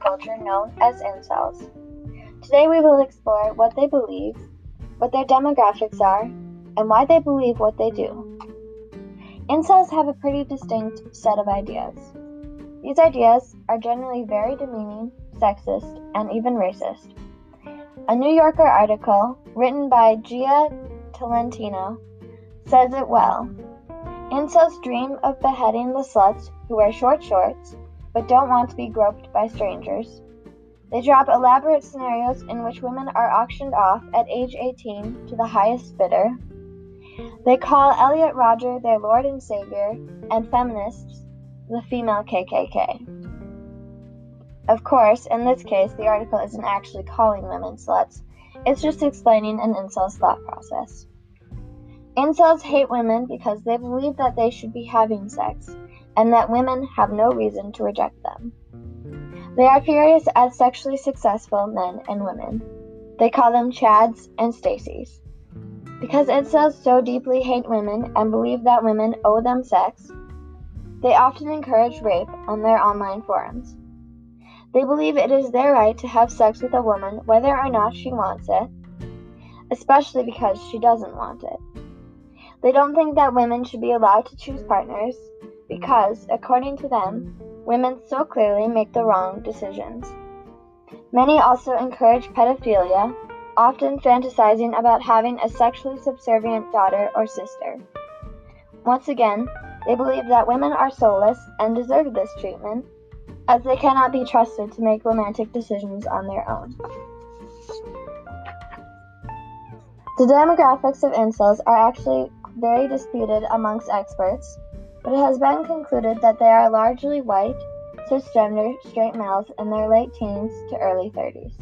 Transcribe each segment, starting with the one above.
culture known as incels. Today we will explore what they believe, what their demographics are, and why they believe what they do. Incels have a pretty distinct set of ideas. These ideas are generally very demeaning, sexist, and even racist. A New Yorker article written by Jia Tolentino says it well. Incels dream of beheading the sluts who wear short shorts but don't want to be groped by strangers. They drop elaborate scenarios in which women are auctioned off at age 18 to the highest bidder. They call Elliot Rodger their Lord and Savior, and feminists the female KKK. Of course, in this case, the article isn't actually calling women sluts, it's just explaining an incel's thought process. Incels hate women because they believe that they should be having sex, and that women have no reason to reject them. They are furious at sexually successful men and women. They call them Chads and Stacys. Because incels so deeply hate women and believe that women owe them sex, they often encourage rape on their online forums. They believe it is their right to have sex with a woman whether or not she wants it, especially because she doesn't want it. They don't think that women should be allowed to choose partners because, according to them, women so clearly make the wrong decisions. Many also encourage pedophilia, often fantasizing about having a sexually subservient daughter or sister. Once again, they believe that women are soulless and deserve this treatment, as they cannot be trusted to make romantic decisions on their own. The demographics of incels are actually very disputed amongst experts, but it has been concluded that they are largely white, cisgender, straight males in their late teens to early 30s.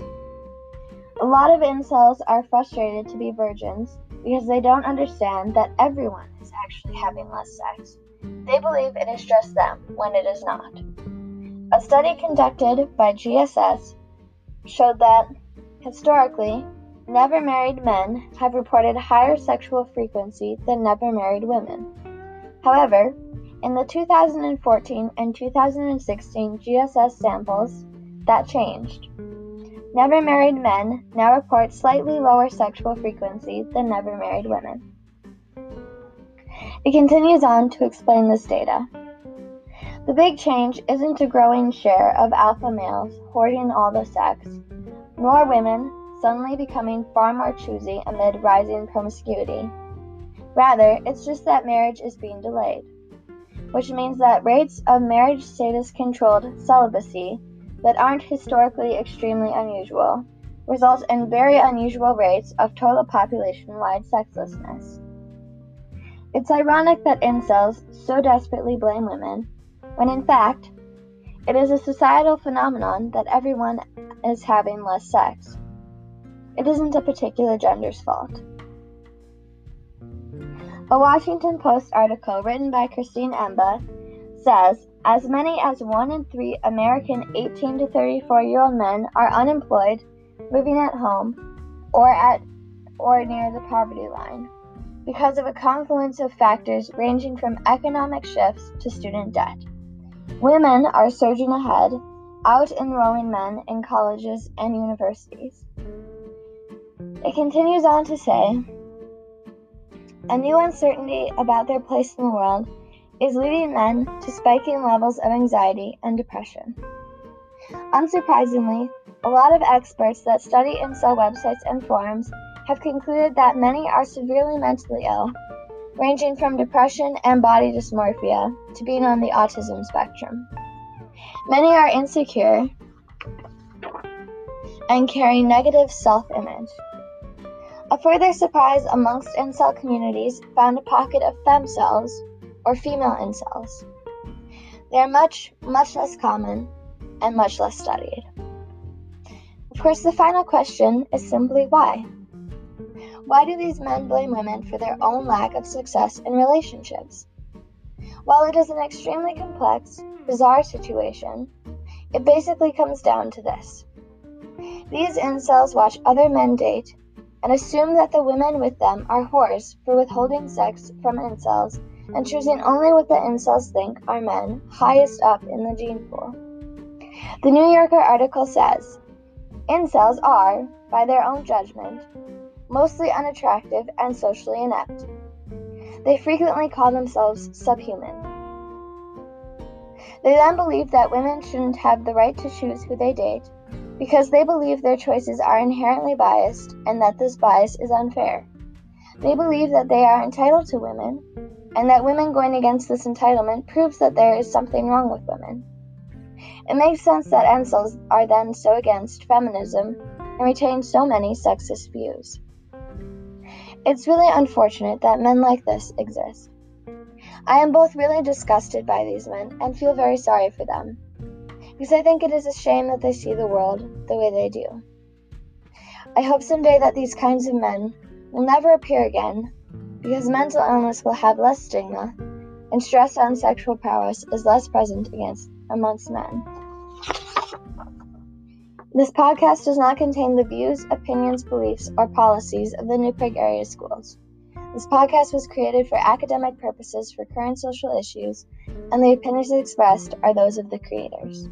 A lot of incels are frustrated to be virgins because they don't understand that everyone is actually having less sex. They believe it is just them when it is not. A study conducted by GSS showed that, historically, never married men have reported higher sexual frequency than never married women. However, in the 2014 and 2016 GSS samples, that changed. Never married men now report slightly lower sexual frequency than never married women. It continues on to explain this data. The big change isn't a growing share of alpha males hoarding all the sex, nor women suddenly becoming far more choosy amid rising promiscuity. Rather, it's just that marriage is being delayed, which means that rates of marriage status controlled celibacy that aren't historically extremely unusual result in very unusual rates of total population wide sexlessness. It's ironic that incels so desperately blame women, when in fact, it is a societal phenomenon that everyone is having less sex. It isn't a particular gender's fault. A Washington Post article written by Christine Emba says as many as one in three American 18 to 34 year old men are unemployed, living at home, or at or near the poverty line because of a confluence of factors ranging from economic shifts to student debt. Women are surging ahead, out enrolling men in colleges and universities. It continues on to say a new uncertainty about their place in the world is leading men to spiking levels of anxiety and depression. Unsurprisingly, a lot of experts that study incel websites and forums have concluded that many are severely mentally ill, ranging from depression and body dysmorphia to being on the autism spectrum. Many are insecure and carry negative self image. Further surprise amongst incel communities found a pocket of femcels, or female incels. They are much, much less common and much less studied. Of course, the final question is simply why? Why do these men blame women for their own lack of success in relationships? While it is an extremely complex, bizarre situation, it basically comes down to this. These incels watch other men date and assume that the women with them are whores for withholding sex from incels and choosing only what the incels think are men highest up in the gene pool. The New Yorker article says Incels are, by their own judgment, mostly unattractive and socially inept. They frequently call themselves subhuman. They then believe that women shouldn't have the right to choose who they date because they believe their choices are inherently biased and that this bias is unfair. They believe that they are entitled to women and that women going against this entitlement proves that there is something wrong with women. It makes sense that incels are then so against feminism and retain so many sexist views. It's really unfortunate that men like this exist. I am both really disgusted by these men and feel very sorry for them, because I think it is a shame that they see the world the way they do. I hope someday that these kinds of men will never appear again, because mental illness will have less stigma and stress on sexual prowess is less present against amongst men. This podcast does not contain the views, opinions, beliefs, or policies of the New Prague area schools. This podcast was created for academic purposes for current social issues, and the opinions expressed are those of the creators.